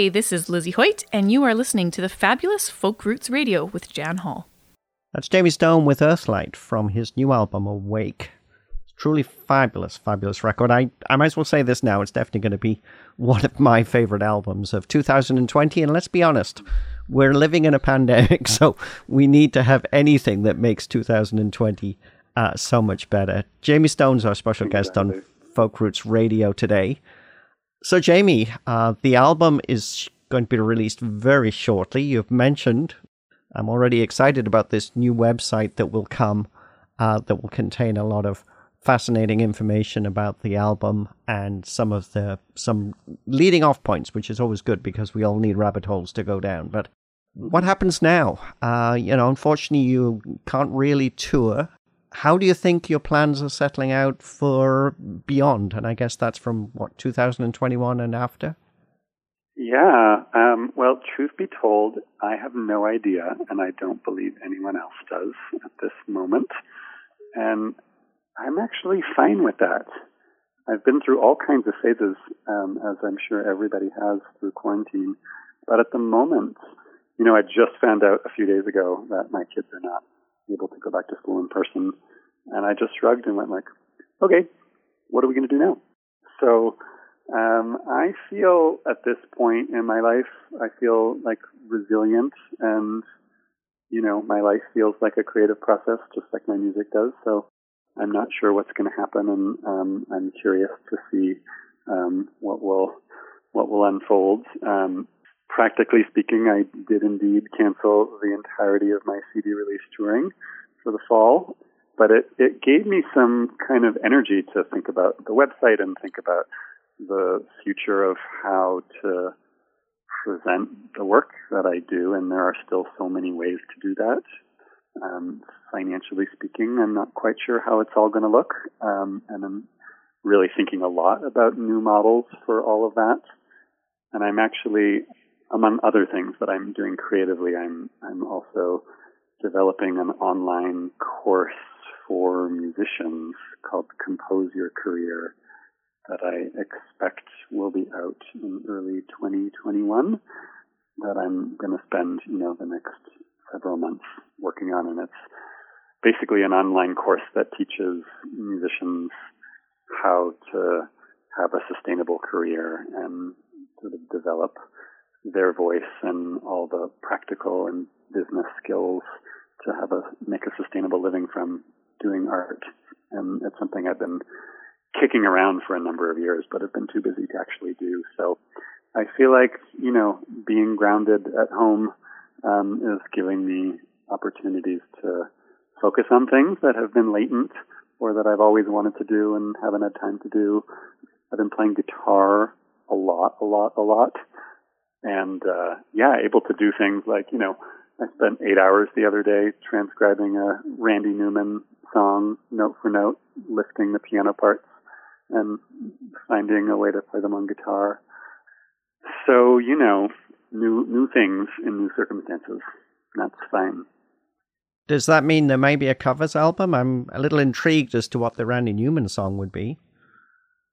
Hi, this is Lizzie Hoyt, and you are listening to the fabulous Folk Roots Radio with Jan Hall. That's Jayme Stone with Earthlight from his new album Awake. It's truly fabulous, fabulous record. I, I might as well say this now. It's definitely going to be one of my favorite albums of 2020. And let's be honest, we're living in a pandemic, so we need to have anything that makes 2020 uh, so much better. Jayme Stone's our special guest on Folk Roots Radio today. So, Jayme, uh, the album is going to be released very shortly. You've mentioned, I'm already excited about this new website that will come uh, that will contain a lot of fascinating information about the album and some of the some leading off points, which is always good because we all need rabbit holes to go down. But what happens now? Uh, you know, unfortunately, you can't really tour how do you think your plans are settling out for beyond? And I guess that's from what 2021 and after. Yeah. Um, well, truth be told, I have no idea, and I don't believe anyone else does at this moment. And I'm actually fine with that. I've been through all kinds of phases, um, as I'm sure everybody has through quarantine. But at the moment, you know, I just found out a few days ago that my kids are not able to go back to school in person. And I just shrugged and went like, okay, what are we going to do now? So um, I feel at this point in my life, I feel like resilient and, you know, my life feels like a creative process, just like my music does. So I'm not sure what's going to happen, and um, I'm curious to see um, what will what will unfold. Um, practically speaking, I did indeed cancel the entirety of my CD release touring for the fall, but it, it gave me some kind of energy to think about the website and think about the future of how to present the work that I do, and there are still so many ways to do that. Um, financially speaking, I'm not quite sure how it's all going to look, um, and I'm really thinking a lot about new models for all of that. And I'm actually among other things that I'm doing creatively, I'm I'm also developing an online course for musicians called Compose Your Career that I expect will be out in early 2021 that I'm going to spend, you know, the next several months working on. And it's basically an online course that teaches musicians how to have a sustainable career and sort of develop their voice and all the practical and business skills to have a make a sustainable living from doing art. And it's something I've been kicking around for a number of years, but have been too busy to actually do. So I feel like, you know, being grounded at home um, is giving me opportunities to focus on things that have been latent or that I've always wanted to do and haven't had time to do. I've been playing guitar a lot, a lot, a lot and uh, yeah, able to do things like you know, I spent eight hours the other day transcribing a Randy Newman song note for note, lifting the piano parts and finding a way to play them on guitar. So you know, new new things in new circumstances. That's fine. Does that mean there may be a covers album? I'm a little intrigued as to what the Randy Newman song would be.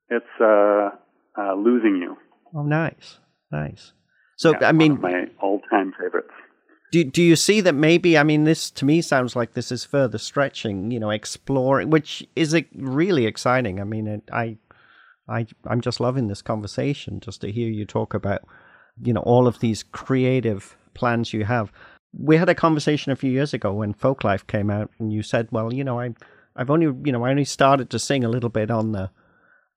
It's uh, uh, "Losing You." Oh, nice, nice. So yeah, I mean, my all-time favorites. Do do you see that maybe? I mean, this to me sounds like this is further stretching. You know, exploring, which is really exciting. I mean, it, I, I, I'm just loving this conversation just to hear you talk about, you know, all of these creative plans you have. We had a conversation a few years ago when Folklife came out, and you said, "Well, you know, I, I've only, you know, I only started to sing a little bit on the."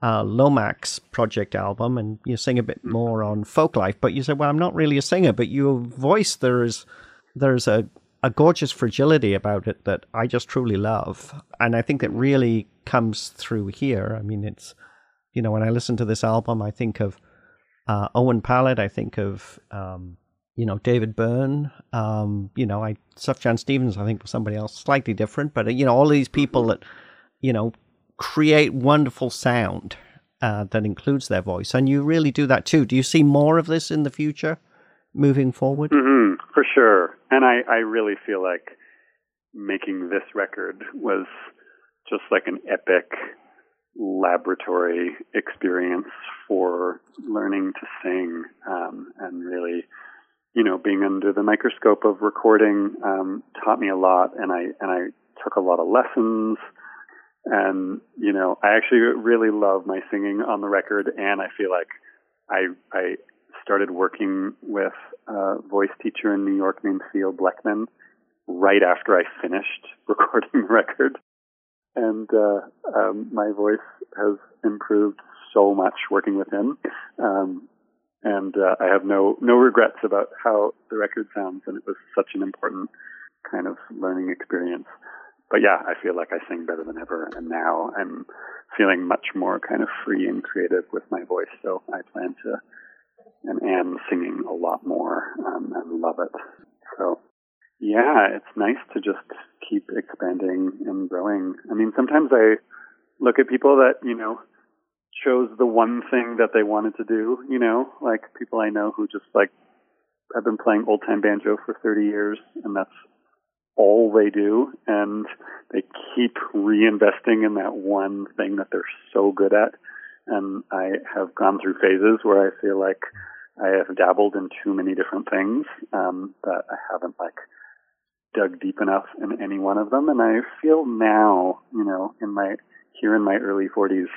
Uh, Lomax project album, and you sing a bit more on Folklife. But you said, "Well, I'm not really a singer, but your voice there's there's a a gorgeous fragility about it that I just truly love, and I think that really comes through here. I mean, it's you know when I listen to this album, I think of uh, Owen Pallett, I think of um, you know David Byrne, um, you know I Sufjan Stevens, I think was somebody else slightly different, but you know all these people that you know create wonderful sound uh, that includes their voice. And you really do that too. Do you see more of this in the future moving forward? Mm-hmm, for sure. And I, I really feel like making this record was just like an epic laboratory experience for learning to sing um, and really you know being under the microscope of recording um, taught me a lot and I and I took a lot of lessons and you know I actually really love my singing on the record and I feel like I I started working with a voice teacher in New York named Theo Bleckmann right after I finished recording the record and uh, um, my voice has improved so much working with him. Um, and uh, I have no no regrets about how the record sounds, and it was such an important kind of learning experience. But yeah, I feel like I sing better than ever, and now I'm feeling much more kind of free and creative with my voice. So I plan to and am singing a lot more um, and love it. So yeah, it's nice to just keep expanding and growing. I mean, sometimes I look at people that, you know, chose the one thing that they wanted to do, you know, like people I know who just like have been playing old time banjo for 30 years and that's all they do and they keep reinvesting in that one thing that they're so good at. And I have gone through phases where I feel like I have dabbled in too many different things um, that I haven't like dug deep enough in any one of them. And I feel now, you know, in my here in my early 40s,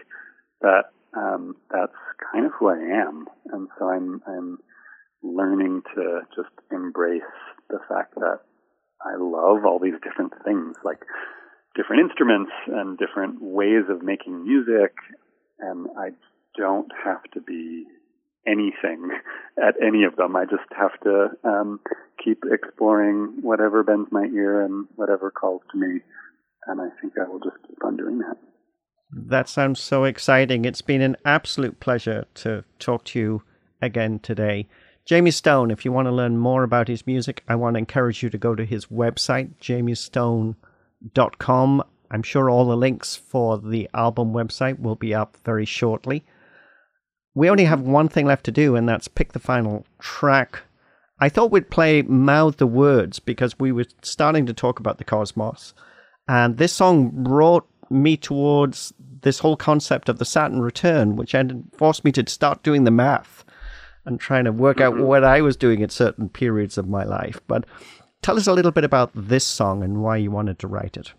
that um, that's kind of who I am. And so I'm I'm learning to just embrace the fact that I love all these different things, like different instruments and different ways of making music, and I don't have to be anything at any of them. I just have to um, keep exploring whatever bends my ear and whatever calls to me. And I think I will just keep on doing that. That sounds so exciting. It's been an absolute pleasure to talk to you again today. Jayme Stone, if you want to learn more about his music, I want to encourage you to go to his website, jaymestone.com. I'm sure all the links for the album website will be up very shortly. We only have one thing left to do, and that's pick the final track. I thought we'd play Mouth the Words because we were starting to talk about the cosmos. And this song brought me towards this whole concept of the Saturn return, which forced me to start doing the math and trying to work out mm-hmm. what I was doing at certain periods of my life. But tell us a little bit about this song and why you wanted to write it.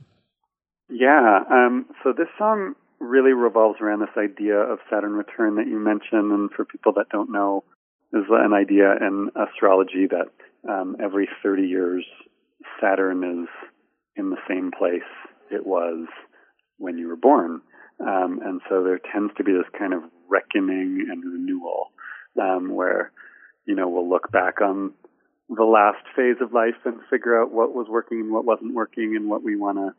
Yeah, um, so this song really revolves around this idea of Saturn return that you mentioned. And for people that don't know, is an idea in astrology that um, every 30 years, Saturn is in the same place it was when you were born. Um, and so there tends to be this kind of reckoning and renewal um, where, you know, we'll look back on the last phase of life and figure out what was working and what wasn't working and what we want to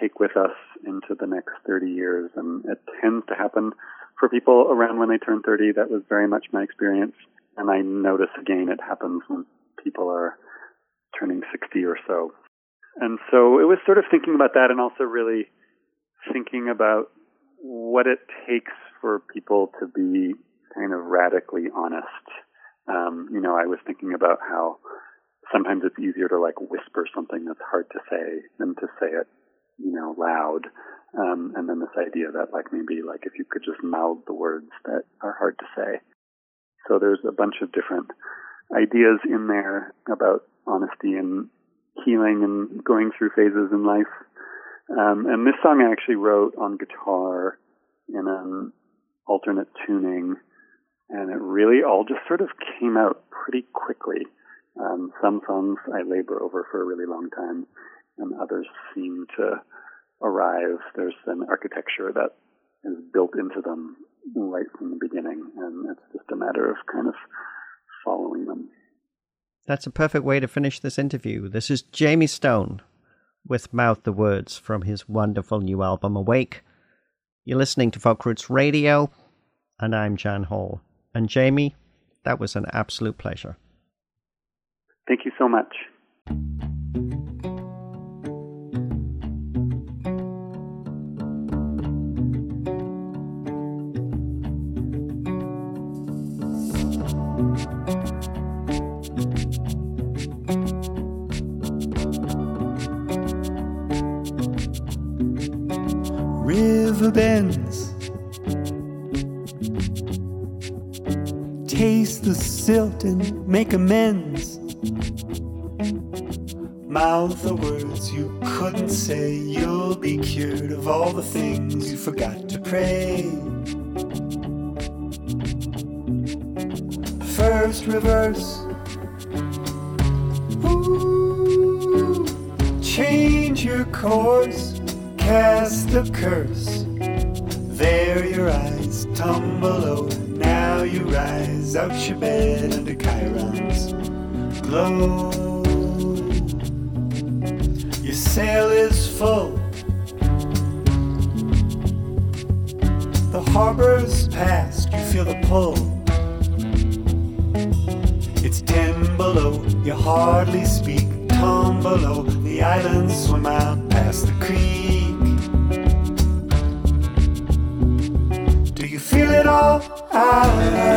take with us into the next 30 years. And it tends to happen for people around when they turn 30. That was very much my experience. And I notice again it happens when people are turning 60 or so. And so it was sort of thinking about that and also really thinking about what it takes for people to be kind of radically honest. Um, you know, I was thinking about how sometimes it's easier to like whisper something that's hard to say than to say it you know, loud. Um, and then this idea that like maybe like if you could just mouth the words that are hard to say. So there's a bunch of different ideas in there about honesty and healing and going through phases in life. Um, and this song I actually wrote on guitar in an alternate tuning, and it really all just sort of came out pretty quickly. Um, some songs I labor over for a really long time, and others seem to arrive. There's an architecture that is built into them right from the beginning, and it's just a matter of kind of following them. That's a perfect way to finish this interview. This is Jayme Stone with Mouth the Words from his wonderful new album Awake. You're listening to Folk Roots Radio, and I'm Jan Hall. And Jayme, that was an absolute pleasure. Thank you so much. Silt and make amends. Mouth the words you couldn't say. You'll be cured of all the things you forgot to pray. First reverse. Ooh, change your course, cast a curse. Your bed under Chiron's glow. Your sail is full. The harbor's past, you feel the pull. It's ten below, you hardly speak. Tom below, the islands swim out past the creek. Do you feel it all? Ah,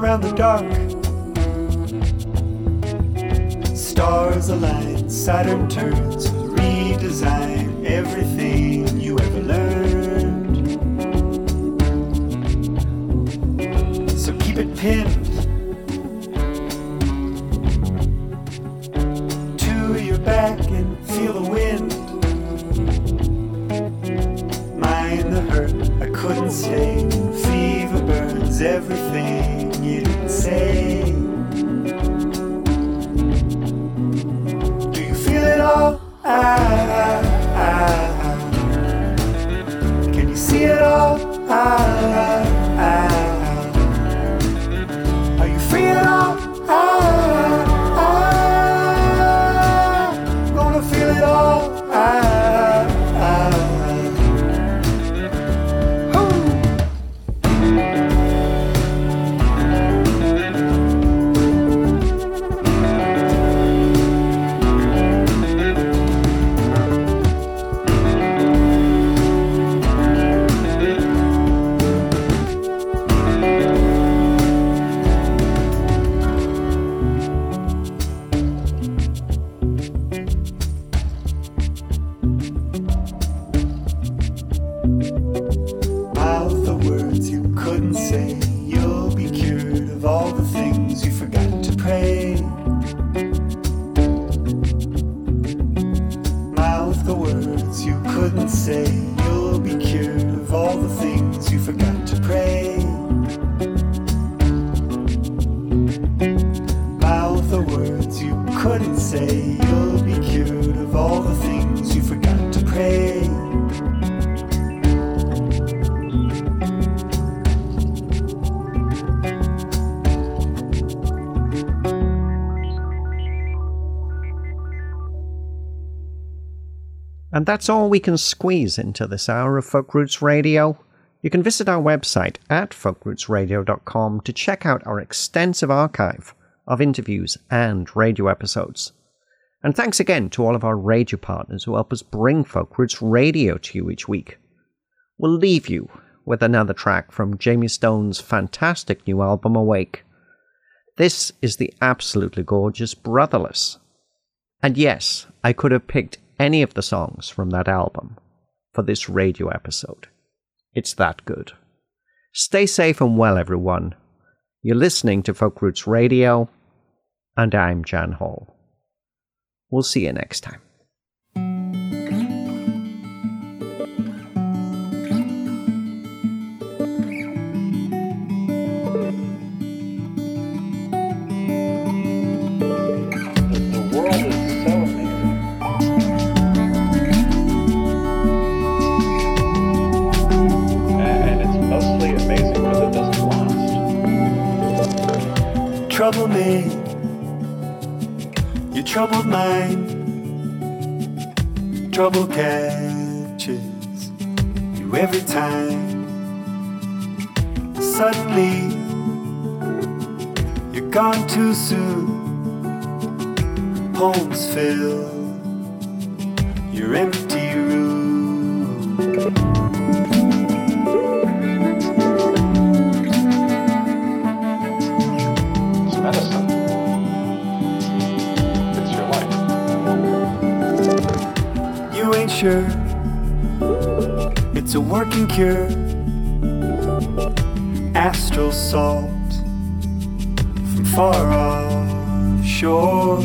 around the dark. Stars align, Saturn turns, redesign everything you ever learned. So keep it pinned to your back and feel the wind. Mind the hurt, I couldn't say. Everything you didn't say. Do you feel it all? Ah, that's all we can squeeze into this hour of Folk Roots Radio. You can visit our website at folkrootsradio.com to check out our extensive archive of interviews and radio episodes. And thanks again to all of our radio partners who help us bring Folk Roots Radio to you each week. We'll leave you with another track from Jayme Stone's fantastic new album Awake. This is the absolutely gorgeous Brotherless. And yes, I could have picked any of the songs from that album for this radio episode. It's that good. Stay safe and well, everyone. You're listening to Folk Roots Radio, and I'm Jan Hall. We'll see you next time. Trouble me. Your troubled mind, trouble catches you every time. Suddenly, you're gone too soon. Poems fill your empty It's a working cure. Astral salt from far off shore,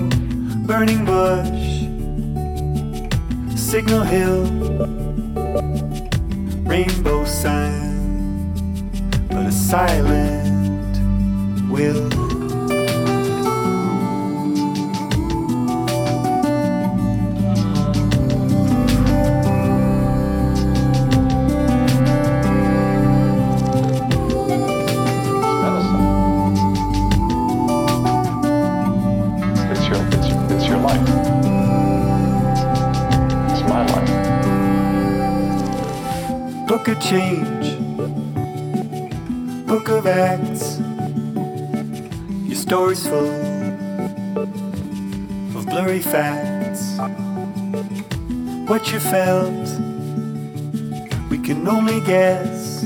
burning bush, signal hill, rainbow sign, but a silent will. Book of acts. Your story's full of blurry facts. What you felt, we can only guess.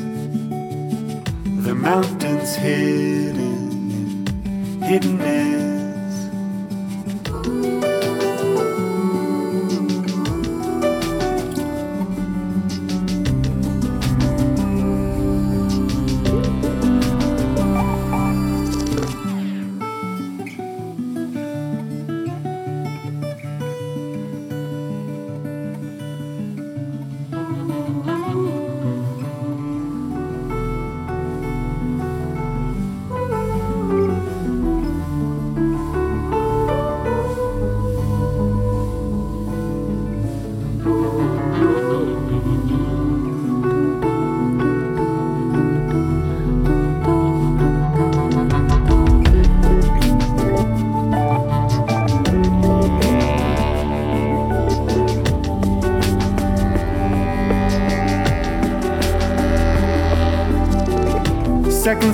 The mountains hidden hidden in hiddenness.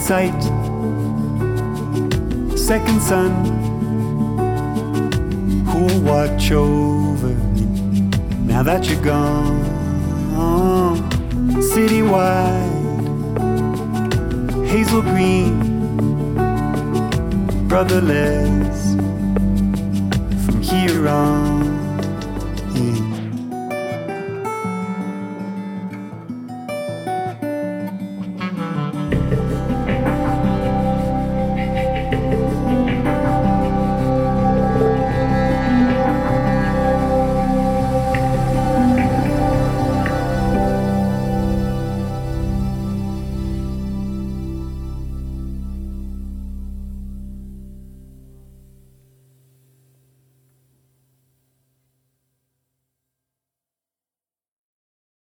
Sight, second son, Who'll watch over me now that you're gone? Citywide, hazel green, brotherless from here on.